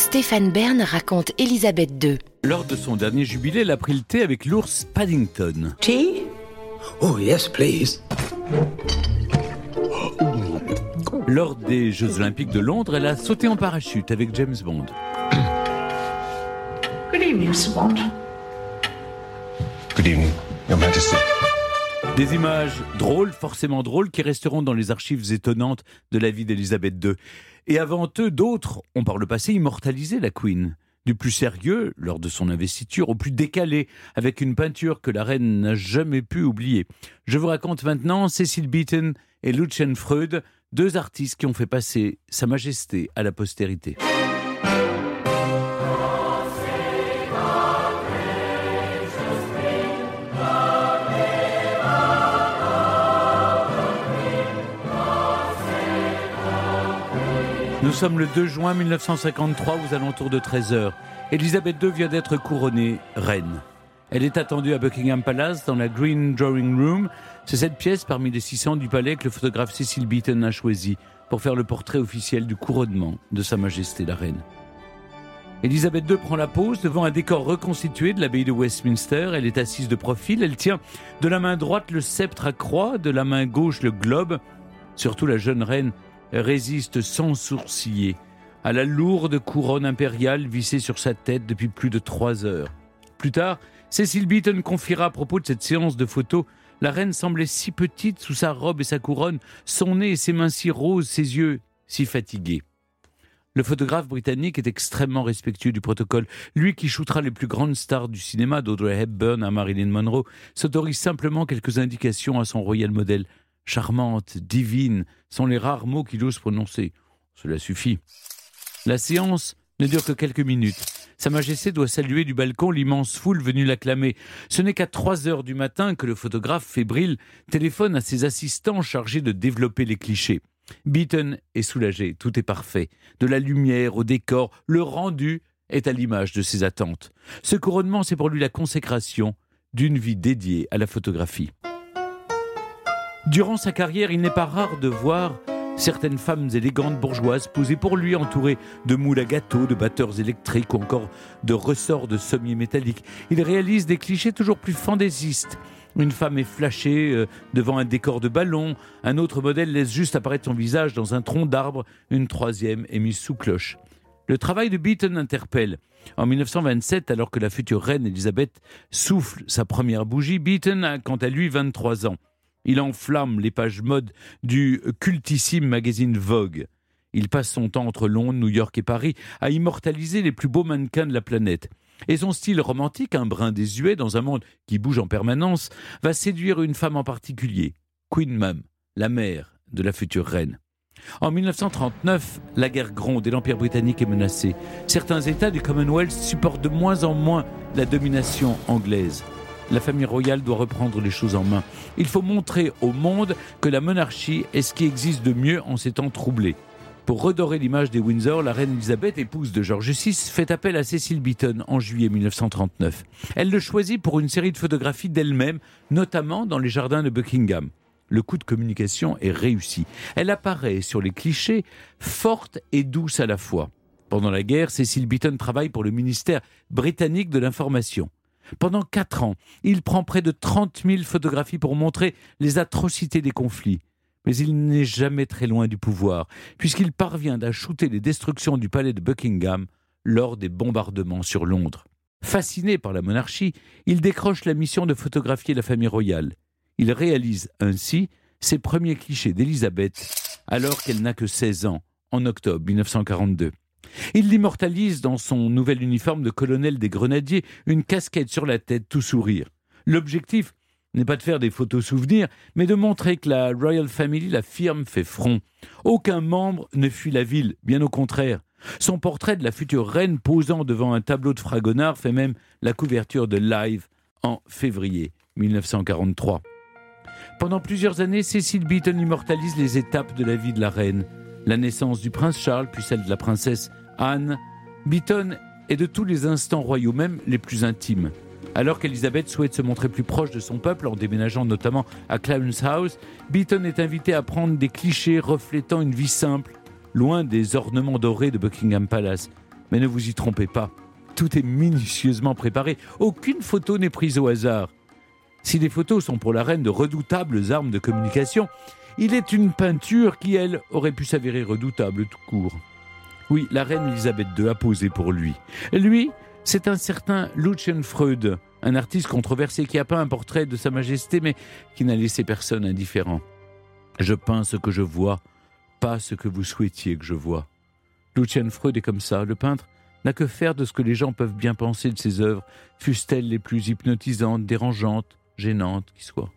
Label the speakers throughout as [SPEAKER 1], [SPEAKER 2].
[SPEAKER 1] Stéphane Bern raconte Elisabeth II.
[SPEAKER 2] Lors de son dernier jubilé, elle a pris le thé avec l'ours Paddington.
[SPEAKER 3] Tea?
[SPEAKER 4] Oh, yes, please.
[SPEAKER 2] Lors des Jeux Olympiques de Londres, elle a sauté en parachute avec James Bond.
[SPEAKER 3] Good evening, Mr. Bond.
[SPEAKER 5] Good evening, Your Majesty.
[SPEAKER 2] Des images drôles, forcément drôles, qui resteront dans les archives étonnantes de la vie d'Elisabeth II. Et avant eux, d'autres ont par le passé immortalisé la Queen. Du plus sérieux, lors de son investiture, au plus décalé, avec une peinture que la reine n'a jamais pu oublier. Je vous raconte maintenant Cecil Beaton et Lucien Freud, deux artistes qui ont fait passer Sa Majesté à la postérité. Sommes le 2 juin 1953 aux alentours de 13h. Elisabeth II vient d'être couronnée reine. Elle est attendue à Buckingham Palace dans la Green Drawing Room. C'est cette pièce parmi les 600 du palais que le photographe Cecil Beaton a choisi pour faire le portrait officiel du couronnement de Sa Majesté la Reine. Elisabeth II prend la pose devant un décor reconstitué de l'abbaye de Westminster. Elle est assise de profil. Elle tient de la main droite le sceptre à croix, de la main gauche le globe. Surtout la jeune reine résiste sans sourciller à la lourde couronne impériale vissée sur sa tête depuis plus de trois heures. Plus tard, Cecil Beaton confiera à propos de cette séance de photos La reine semblait si petite sous sa robe et sa couronne, son nez et ses mains si roses, ses yeux si fatigués. Le photographe britannique est extrêmement respectueux du protocole. Lui qui shootera les plus grandes stars du cinéma, d'Audrey Hepburn à Marilyn Monroe, s'autorise simplement quelques indications à son royal modèle charmante, divine, sont les rares mots qu'il ose prononcer. Cela suffit. La séance ne dure que quelques minutes. Sa Majesté doit saluer du balcon l'immense foule venue l'acclamer. Ce n'est qu'à 3 heures du matin que le photographe fébrile téléphone à ses assistants chargés de développer les clichés. Beaton est soulagé, tout est parfait. De la lumière au décor, le rendu est à l'image de ses attentes. Ce couronnement, c'est pour lui la consécration d'une vie dédiée à la photographie. Durant sa carrière, il n'est pas rare de voir certaines femmes élégantes bourgeoises posées pour lui, entourées de moules à gâteaux, de batteurs électriques ou encore de ressorts de sommiers métalliques. Il réalise des clichés toujours plus fantaisistes. Une femme est flashée euh, devant un décor de ballon, un autre modèle laisse juste apparaître son visage dans un tronc d'arbre, une troisième est mise sous cloche. Le travail de Beaton interpelle. En 1927, alors que la future reine Elisabeth souffle sa première bougie, Beaton a quant à lui 23 ans. Il enflamme les pages mode du cultissime magazine Vogue. Il passe son temps entre Londres, New York et Paris à immortaliser les plus beaux mannequins de la planète. Et son style romantique, un brin désuet dans un monde qui bouge en permanence, va séduire une femme en particulier, Queen Mum, la mère de la future reine. En 1939, la guerre gronde et l'Empire britannique est menacé. Certains États du Commonwealth supportent de moins en moins la domination anglaise. La famille royale doit reprendre les choses en main. Il faut montrer au monde que la monarchie est ce qui existe de mieux en ces temps troublés. Pour redorer l'image des Windsor, la reine Elisabeth, épouse de George VI, fait appel à Cecil Beaton en juillet 1939. Elle le choisit pour une série de photographies d'elle-même, notamment dans les jardins de Buckingham. Le coup de communication est réussi. Elle apparaît sur les clichés forte et douce à la fois. Pendant la guerre, Cecil Beaton travaille pour le ministère britannique de l'information. Pendant quatre ans, il prend près de 30 000 photographies pour montrer les atrocités des conflits. Mais il n'est jamais très loin du pouvoir, puisqu'il parvient à shooter les destructions du palais de Buckingham lors des bombardements sur Londres. Fasciné par la monarchie, il décroche la mission de photographier la famille royale. Il réalise ainsi ses premiers clichés d'Élisabeth alors qu'elle n'a que 16 ans, en octobre 1942. Il l'immortalise dans son nouvel uniforme de colonel des grenadiers, une casquette sur la tête, tout sourire. L'objectif n'est pas de faire des photos souvenirs, mais de montrer que la Royal Family, la firme, fait front. Aucun membre ne fuit la ville, bien au contraire. Son portrait de la future reine posant devant un tableau de Fragonard fait même la couverture de Live en février 1943. Pendant plusieurs années, Cecil Beaton immortalise les étapes de la vie de la reine. La naissance du prince Charles, puis celle de la princesse Anne. Beaton est de tous les instants royaux, même les plus intimes. Alors qu'Elisabeth souhaite se montrer plus proche de son peuple en déménageant notamment à Clarence House, Beaton est invité à prendre des clichés reflétant une vie simple, loin des ornements dorés de Buckingham Palace. Mais ne vous y trompez pas, tout est minutieusement préparé. Aucune photo n'est prise au hasard. Si les photos sont pour la reine de redoutables armes de communication, il est une peinture qui, elle, aurait pu s'avérer redoutable tout court. Oui, la reine Elisabeth II a posé pour lui. Lui, c'est un certain Lucian Freud, un artiste controversé qui a peint un portrait de Sa Majesté, mais qui n'a laissé personne indifférent. Je peins ce que je vois, pas ce que vous souhaitiez que je vois. Lucian Freud est comme ça. Le peintre n'a que faire de ce que les gens peuvent bien penser de ses œuvres, fussent-elles les plus hypnotisantes, dérangeantes, gênantes qui soient.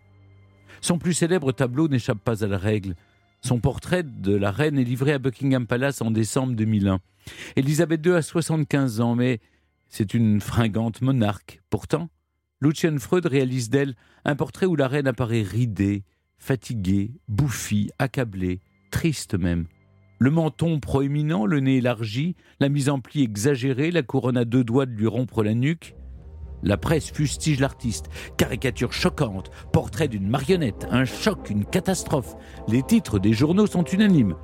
[SPEAKER 2] Son plus célèbre tableau n'échappe pas à la règle. Son portrait de la reine est livré à Buckingham Palace en décembre 2001. Elisabeth II a 75 ans, mais c'est une fringante monarque. Pourtant, Lucian Freud réalise d'elle un portrait où la reine apparaît ridée, fatiguée, bouffie, accablée, triste même. Le menton proéminent, le nez élargi, la mise en pli exagérée, la couronne à deux doigts de lui rompre la nuque. La presse fustige l'artiste. Caricature choquante, portrait d'une marionnette, un choc, une catastrophe. Les titres des journaux sont unanimes.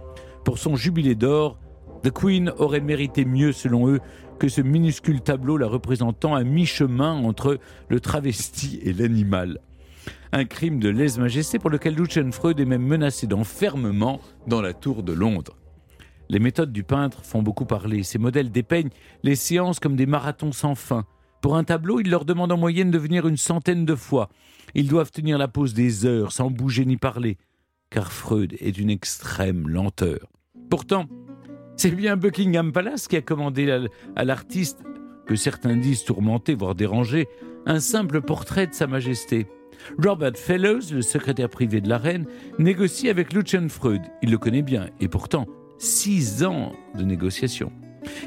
[SPEAKER 2] Pour son jubilé d'or, The Queen aurait mérité mieux, selon eux, que ce minuscule tableau la représentant à mi-chemin entre le travesti et l'animal. Un crime de lèse-majesté pour lequel Lucian Freud est même menacé d'enfermement dans la tour de Londres. Les méthodes du peintre font beaucoup parler. Ces modèles dépeignent les séances comme des marathons sans fin. Pour un tableau, il leur demande en moyenne de venir une centaine de fois. Ils doivent tenir la pose des heures sans bouger ni parler, car Freud est d'une extrême lenteur. Pourtant, c'est bien Buckingham Palace qui a commandé à l'artiste, que certains disent tourmenté, voire dérangé, un simple portrait de Sa Majesté. Robert Fellows, le secrétaire privé de la reine, négocie avec Lucian Freud. Il le connaît bien, et pourtant, six ans de négociations.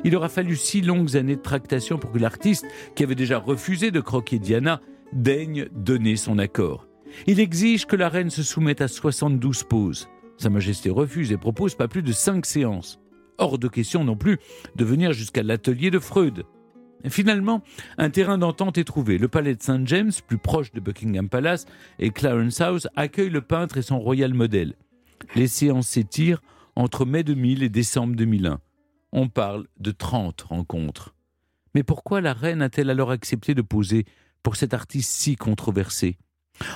[SPEAKER 2] Il aura fallu six longues années de tractation pour que l'artiste, qui avait déjà refusé de croquer Diana, daigne donner son accord. Il exige que la reine se soumette à 72 poses. Sa Majesté refuse et propose pas plus de cinq séances. Hors de question non plus de venir jusqu'à l'atelier de Freud. Finalement, un terrain d'entente est trouvé. Le palais de St. James, plus proche de Buckingham Palace, et Clarence House accueillent le peintre et son royal modèle. Les séances s'étirent entre mai 2000 et décembre 2001. On parle de 30 rencontres. Mais pourquoi la reine a-t-elle alors accepté de poser pour cet artiste si controversé?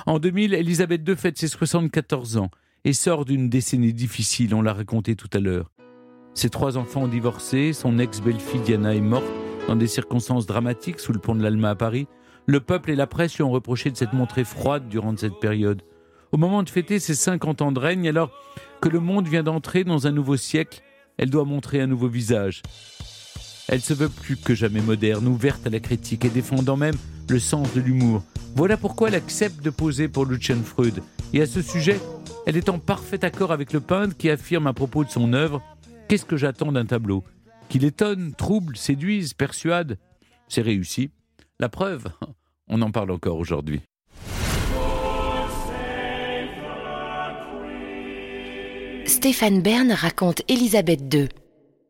[SPEAKER 2] En 2000, Elisabeth II fête ses 74 ans et sort d'une décennie difficile, on l'a raconté tout à l'heure. Ses trois enfants ont divorcé, son ex-belle-fille Diana est morte dans des circonstances dramatiques sous le pont de l'Alma à Paris. Le peuple et la presse lui ont reproché de s'être montré froide durant cette période. Au moment de fêter ses 50 ans de règne, alors que le monde vient d'entrer dans un nouveau siècle, elle doit montrer un nouveau visage. Elle se veut plus que jamais moderne, ouverte à la critique et défendant même le sens de l'humour. Voilà pourquoi elle accepte de poser pour Lucian Freud. Et à ce sujet, elle est en parfait accord avec le peintre qui affirme à propos de son œuvre Qu'est-ce que j'attends d'un tableau? Qu'il étonne, trouble, séduise, persuade C'est réussi. La preuve, on en parle encore aujourd'hui.
[SPEAKER 1] Stéphane Bern raconte Élisabeth II.